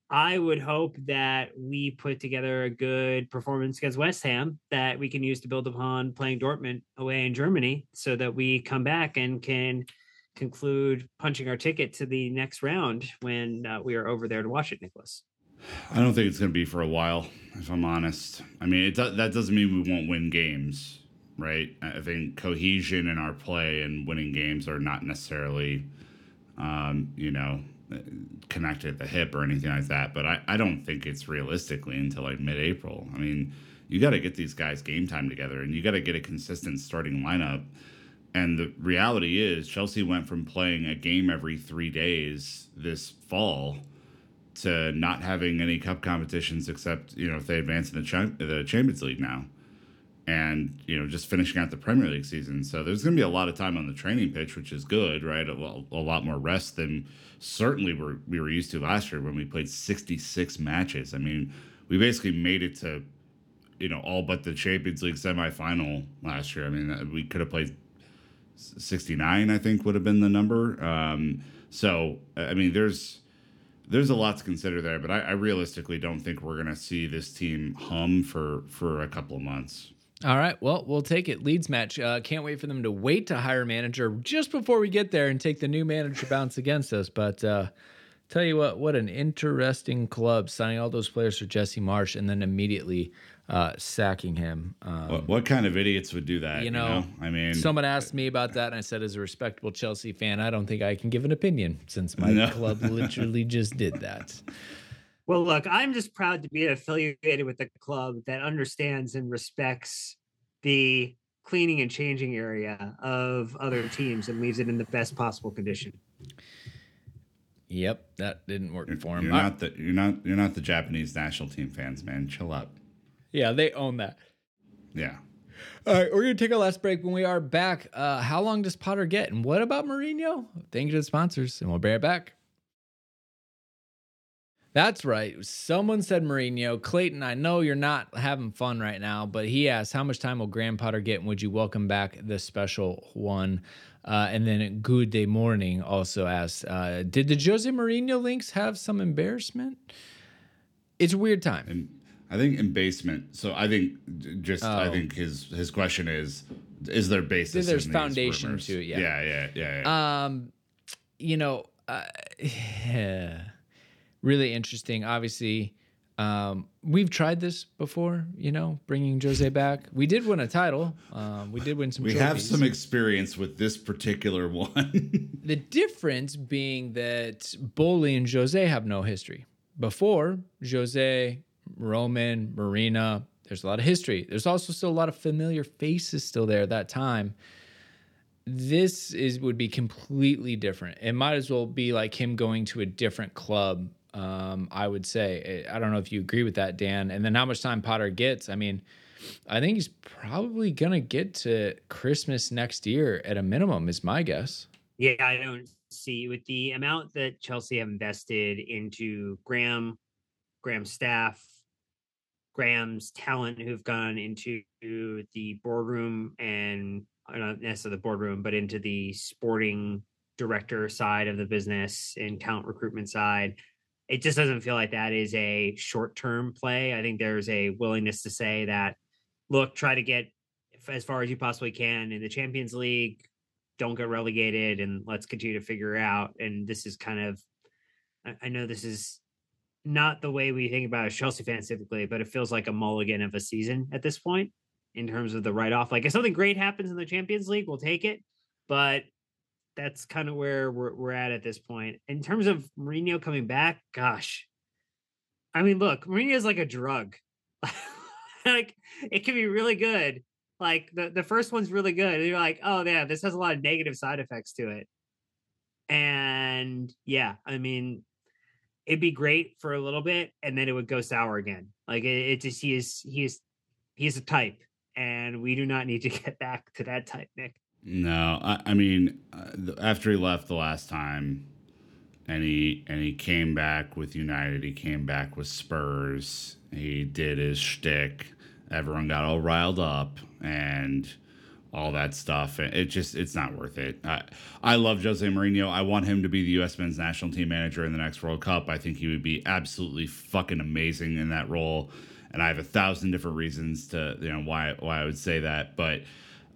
I would hope that we put together a good performance against West Ham that we can use to build upon playing Dortmund away in Germany so that we come back and can conclude punching our ticket to the next round when uh, we are over there to watch it, Nicholas. I don't think it's going to be for a while, if I'm honest. I mean, it do- that doesn't mean we won't win games, right? I think cohesion in our play and winning games are not necessarily, um, you know, connected at the hip or anything like that. But I, I don't think it's realistically until like mid April. I mean, you got to get these guys game time together and you got to get a consistent starting lineup. And the reality is, Chelsea went from playing a game every three days this fall to not having any cup competitions except you know if they advance in the, the Champions League now, and you know just finishing out the Premier League season. So there's going to be a lot of time on the training pitch, which is good, right? A, a lot more rest than certainly we're, we were used to last year when we played 66 matches. I mean, we basically made it to you know all but the Champions League semifinal last year. I mean, we could have played 69, I think would have been the number. Um, so I mean, there's there's a lot to consider there, but I, I realistically don't think we're going to see this team hum for for a couple of months. All right. Well, we'll take it. Leeds match. Uh, can't wait for them to wait to hire manager just before we get there and take the new manager bounce against us. But uh, tell you what, what an interesting club signing all those players for Jesse Marsch and then immediately uh, sacking him. Um, what, what, kind of idiots would do that? You know, you know, I mean, someone asked me about that, and I said, as a respectable Chelsea fan, I don't think I can give an opinion since my no. club literally just did that. Well, look, I'm just proud to be affiliated with a club that understands and respects the cleaning and changing area of other teams and leaves it in the best possible condition. Yep, that didn't work you're, for him. You're not the you're not you're not the Japanese national team fans, man. Chill out. Yeah, they own that. Yeah. All right, we're gonna take our last break. When we are back, uh, how long does Potter get, and what about Mourinho? Thank you to the sponsors, and we'll bear it back. That's right. Someone said Mourinho. Clayton, I know you're not having fun right now, but he asked, How much time will Graham Potter get? And would you welcome back the special one? Uh, and then Good Day Morning also asked, uh, Did the Jose Mourinho links have some embarrassment? It's a weird time. And I think in basement. So I think just I Oh. think his his question is is there basis? There's foundation rumors? to it, yeah. Yeah, yeah, yeah. yeah. Um, you know, uh, really interesting. Obviously, um, we've tried this before. You know, bringing Jose back. We did win a title. Um, we did win some. we have some experience with this particular one. The difference being that Boehly and Jose have no history. Before Jose, Roman, Marina, there's a lot of history. There's also still a lot of familiar faces still there at that time. This is would be completely different. It might as well be like him going to a different club. Um, I would say. I don't know if you agree with that, Dan. And then how much time Potter gets. I mean, I think he's probably gonna get to Christmas next year at a minimum. Is my guess. Yeah, I don't see with the amount that Chelsea have invested into Graham, Graham's staff, Graham's talent who've gone into the boardroom and uh, not necessarily the boardroom, but into the sporting director side of the business and talent recruitment side. It just doesn't feel like that is a short term play. I think there's a willingness to say that, look, try to get as far as you possibly can in the Champions League, don't get relegated and let's continue to figure out and this is kind of I, I know this is not the way we think about as Chelsea fans typically, but it feels like a mulligan of a season at this point in terms of the write off. Like if something great happens in the Champions League, we'll take it. But that's kind of where we're we're at at this point. In terms of Mourinho coming back, gosh. I mean, look, Mourinho is like a drug. like it can be really good. Like the, the first one's really good. And you're like, oh yeah, this has a lot of negative side effects to it. And yeah, I mean, it'd be great for a little bit, and then it would go sour again. Like it, it just he is he is he's a type, and we do not need to get back to that type, Nick. No, I, I mean, uh, after he left the last time, and he and he came back with United, he came back with Spurs. He did his shtick. Everyone got all riled up and all that stuff. It just it's not worth it. I I love Jose Mourinho. I want him to be the U.S. men's national team manager in the next World Cup. I think he would be absolutely fucking amazing in that role. And I have a thousand different reasons to you know why why I would say that, but.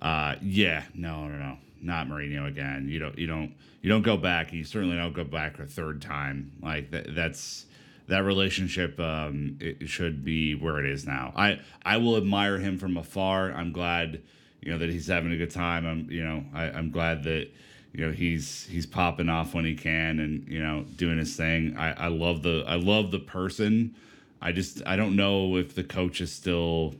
Uh, yeah, no, no, no, not Mourinho again. You don't, you don't, you don't go back. You certainly don't go back a third time. Like that, that's that relationship. Um, it should be where it is now. I, I will admire him from afar. I'm glad, you know, that he's having a good time. I'm, you know, I, I'm glad that, you know, he's he's popping off when he can and you know doing his thing. I, I love the, I love the person. I just, I don't know if the coach is still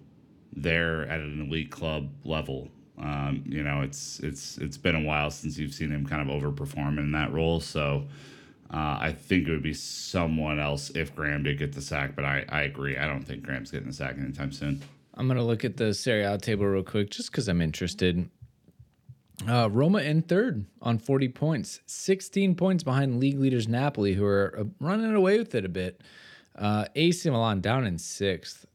there at an elite club level. Um, you know, it's it's it's been a while since you've seen him kind of overperform in that role. So uh, I think it would be someone else if Graham did get the sack. But I, I agree. I don't think Graham's getting the sack anytime soon. I'm gonna look at the Serie A table real quick, just because I'm interested. Uh, Roma in third on 40 points, 16 points behind league leaders Napoli, who are uh, running away with it a bit. Uh, AC Milan down in sixth.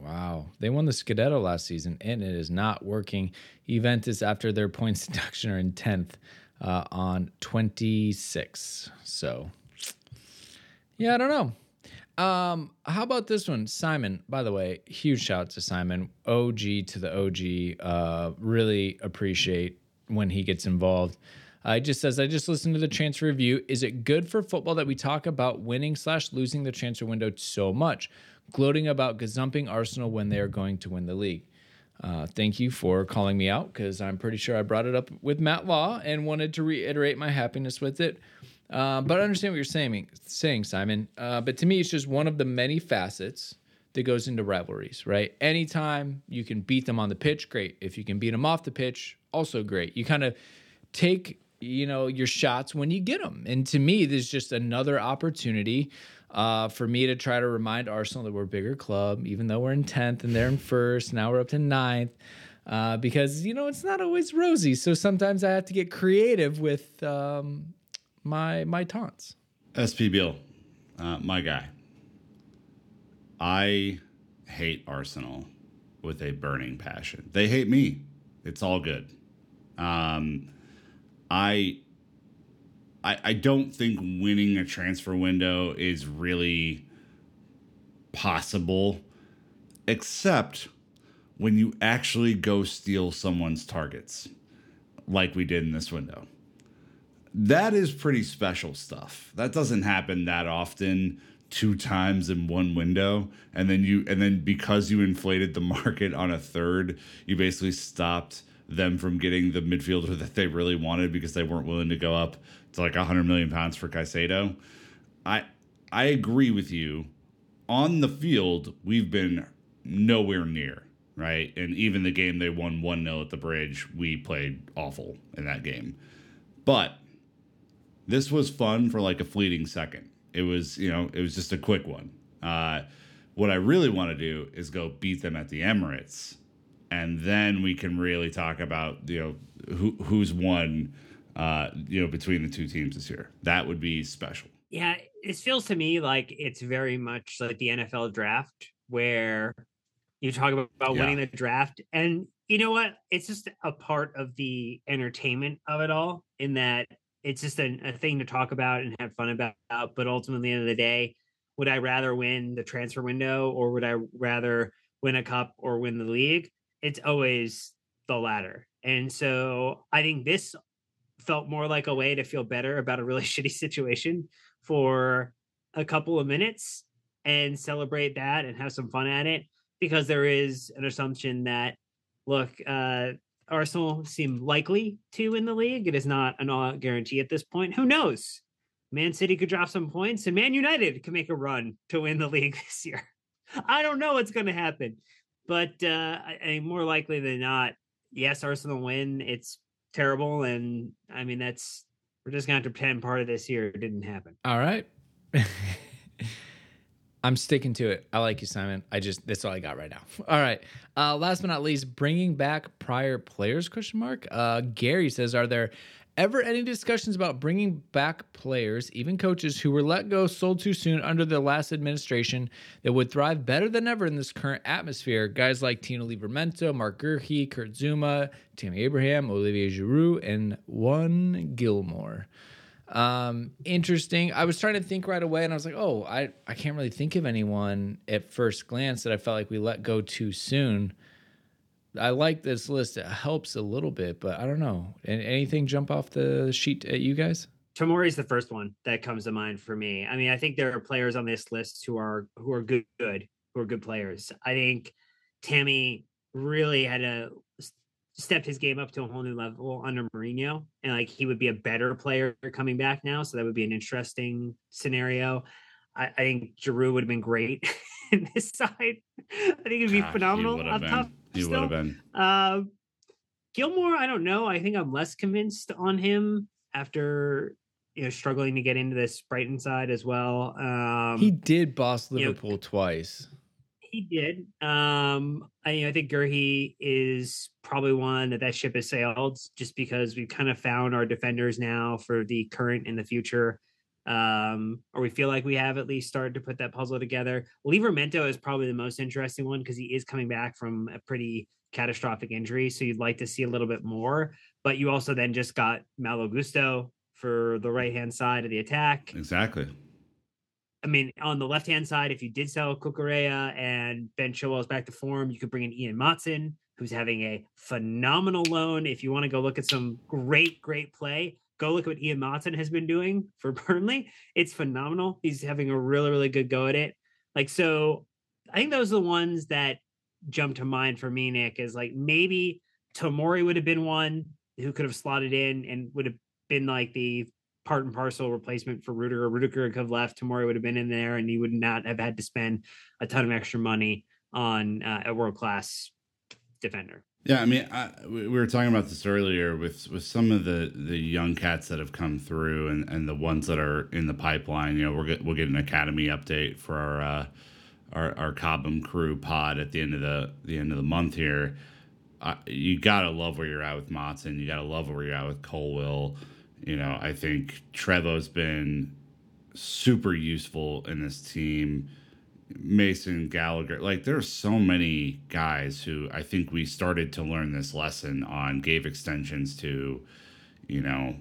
Wow, they won the Scudetto last season, and it is not working. Juventus, after their points deduction, are in tenth uh, on 26. So, yeah, I don't know. Um, how about this one, Simon? By the way, huge shout out to Simon, OG to the OG. Uh, really appreciate when he gets involved. Uh, just says, I just listened to the transfer review. Is it good for football that we talk about winning slash losing the transfer window so much, gloating about gazumping Arsenal when they are going to win the league? Uh, thank you for calling me out because I'm pretty sure I brought it up with Matt Law and wanted to reiterate my happiness with it. Uh, but I understand what you're saying, saying Simon. Uh, but to me, it's just one of the many facets that goes into rivalries, right? Anytime you can beat them on the pitch, great. If you can beat them off the pitch, also great. You kind of take you know your shots when you get them and to me there's just another opportunity uh, for me to try to remind arsenal that we're a bigger club even though we're in 10th and they're in first now we're up to ninth uh, because you know it's not always rosy so sometimes i have to get creative with um, my my taunts SP uh, my guy. I hate Arsenal with a burning passion. They hate me. It's all good. Um, I, I, I don't think winning a transfer window is really possible, except when you actually go steal someone's targets, like we did in this window. That is pretty special stuff. That doesn't happen that often two times in one window and then you and then because you inflated the market on a third you basically stopped them from getting the midfielder that they really wanted because they weren't willing to go up to like 100 million pounds for Caicedo. I I agree with you. On the field, we've been nowhere near, right? And even the game they won 1-0 at the bridge, we played awful in that game. But this was fun for like a fleeting second. It was, you know, it was just a quick one. Uh, what I really want to do is go beat them at the Emirates, and then we can really talk about you know who who's won, uh, you know, between the two teams this year. That would be special. Yeah, it feels to me like it's very much like the NFL draft where you talk about, Yeah. winning the draft, and you know what? It's just a part of the entertainment of it all. In that it's just a, a thing to talk about and have fun about. But ultimately, at the end of the day, would I rather win the transfer window or would I rather win a cup or win the league? It's always the latter. And so I think this felt more like a way to feel better about a really shitty situation for a couple of minutes and celebrate that and have some fun at it because there is an assumption that look uh Arsenal seem likely to win the league. It is not an all guarantee at this point. Who knows? Man City could drop some points and Man United could make a run to win the league this year. I don't know what's going to happen, but uh, I, I more likely than not, yes, Arsenal win. It's terrible, and I mean that's we're just going to pretend part of this year didn't happen. All right. I'm sticking to it. I like you, Simon. I just that's all I got right now. All right. Uh, last but not least, bringing back prior players? Question mark. Uh, Gary says, are there ever any discussions about bringing back players, even coaches who were let go, sold too soon under the last administration, that would thrive better than ever in this current atmosphere? Guys like Tino Livramento, Marc Guéhi, Kurt Zouma, Tammy Abraham, Olivier Giroud, and one Gilmour. Um, interesting. I was trying to think right away, and I was like, oh, I I can't really think of anyone at first glance that I felt like we let go too soon. I like this list. It helps a little bit, but I don't know. An- Anything jump off the sheet at you guys? Tomori's the first one that comes to mind for me. I mean, I think there are players on this list who are who are good, good who are good players. I think Tammy really had s- stepped his game up to a whole new level under Mourinho, and like he would be a better player coming back now. So that would be an interesting scenario. I, I think Giroud would have been great in this side. I think it'd be Gosh, he phenomenal would up have top. been. He would have been. Uh, Gilmour, I don't know. I think I'm less convinced on him after you know struggling to get into this Brighton side as well. Um, he did boss you know, Liverpool twice. He did. Um, I, I think Guéhi is probably one that that ship has sailed just because we've kind of found our defenders now for the current and the future. Um, or we feel like we have at least started to put that puzzle together. Livramento is probably the most interesting one because he is coming back from a pretty catastrophic injury. So you'd like to see a little bit more. But you also then just got Malo Gusto for the right hand side of the attack. Exactly. I mean, on the left hand side, if you did sell Cucurella and Ben Chilwell's back to form, you could bring in Ian Maatsen, who's having a phenomenal loan. If you want to go look at some great, great play, go look at what Ian Maatsen has been doing for Burnley. It's phenomenal. He's having a really, really good go at it. Like, so I think those are the ones that jump to mind for me, Nick, is like maybe Tomori would have been one who could have slotted in and would have been like the part and parcel replacement for Rudiger. Rudiger could have left. Tomori would have been in there, and he would not have had to spend a ton of extra money on uh, a world class defender. Yeah, I mean, I, we we were talking about this earlier with with some of the the young cats that have come through and and the ones that are in the pipeline. You know, we're get, we'll get an academy update for our uh, our our Cobham crew pod at the end of the the end of the month here. You gotta love where you're at with Maatsen. You gotta love where you're at with Colwill. You know, I think Trevoh's been super useful in this team. Mason Gallagher, like there are so many guys who I think we started to learn this lesson on, gave extensions to, you know,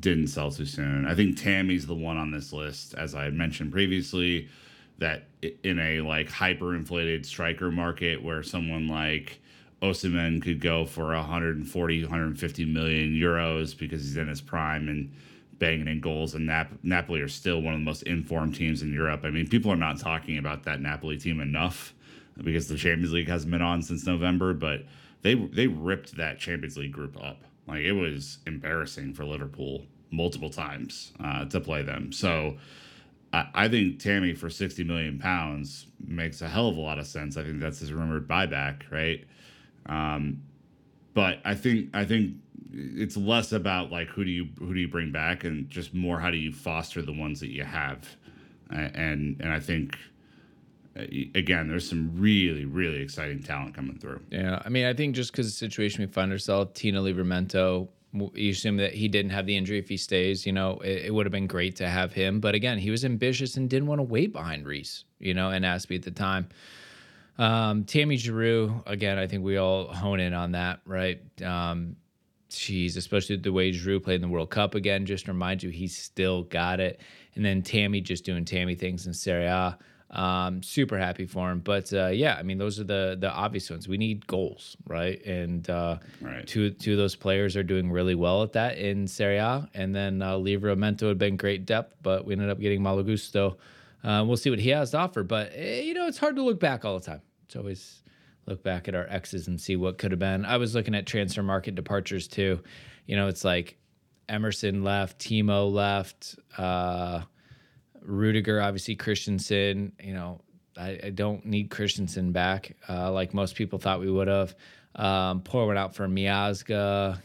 didn't sell too soon. I think Tammy's the one on this list, as I mentioned previously, that in a like hyperinflated striker market where someone like Osimhen could go for 140, 150 million euros because he's in his prime and banging in goals. And Nap- Napoli are still one of the most informed teams in Europe. I mean, people are not talking about that Napoli team enough because the Champions League hasn't been on since November, but they they ripped that Champions League group up. Like it was embarrassing for Liverpool multiple times uh, to play them. So. I think Tammy for 60 million pounds makes a hell of a lot of sense. I think that's his rumored buyback, right? Um, but I think I think it's less about like who do you who do you bring back and just more how do you foster the ones that you have, and and I think again there's some really really exciting talent coming through. Yeah, I mean I think just because the situation we find ourselves, Tino Livramento, you assume that he didn't have the injury if he stays. You know, it, it, would have been great to have him, but again, he was ambitious and didn't want to wait behind Reece. You know, and Azpi at the time. Um, Tammy Giroud, again, I think we all hone in on that, right? Um, she's especially the way Giroud played in the World Cup again. Just to remind you, he's still got it. And then Tammy just doing Tammy things in Serie A. Um, super happy for him. But uh, yeah, I mean, those are the the obvious ones. We need goals, right? And uh, right. two two of those players are doing really well at that in Serie A. And then uh, Livramento had been great depth, but we ended up getting Malo Gusto. Uh, we'll see what he has to offer. But eh, you know, it's hard to look back all the time. It's always look back at our exes and see what could have been. I was looking at transfer market departures too. You know, it's like Emerson left, Timo left, uh, Rudiger, obviously Christensen. You know, I, I don't need Christensen back uh, like most people thought we would have. Um, pour one out for Miazga.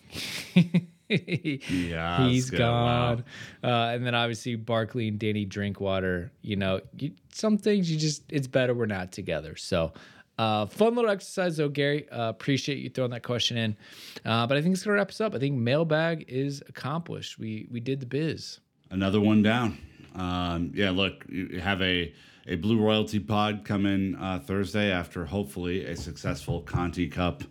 yeah, he's gone. Wow. Uh, and then obviously Barkley and Danny Drinkwater. You know, you, some things you just it's better we're not together. So. Uh, fun little exercise though, Gary. Uh, appreciate you throwing that question in. Uh, but I think it's gonna wrap us up. I think mailbag is accomplished. We we did the biz. Another one down. Um, yeah, look, you have a a blue royalty pod coming uh, Thursday after hopefully a successful Conti Cup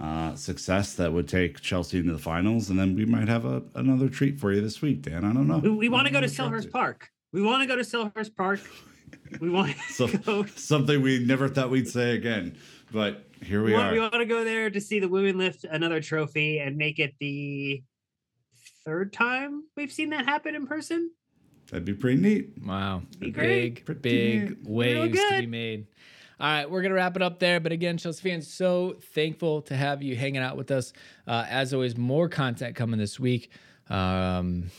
uh, success that would take Chelsea into the finals, and then we might have a, another treat for you this week, Dan. I don't know. We, we want to go to Selhurst Park. We want to go to Selhurst Park. We want so, go. something we never thought we'd say again, but here we, we are. we want to go there to see the women lift another trophy and make it the third time we've seen that happen in person. That'd be pretty neat. Wow, be big, pretty big neat. waves to be made. All right, we're gonna wrap it up there. But again, Chelsea fans, so thankful to have you hanging out with us. Uh, as always, more content coming this week. Um,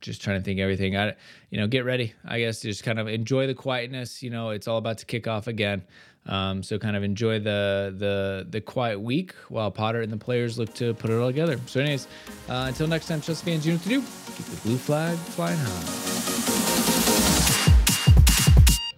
just trying to think everything. I, you know, get ready. I guess just kind of enjoy the quietness. You know, it's all about to kick off again. Um, so kind of enjoy the the the quiet week while Potter and the players look to put it all together. So, anyways, uh, until next time, Chelsea fans, you know what to do. Keep the blue flag flying high.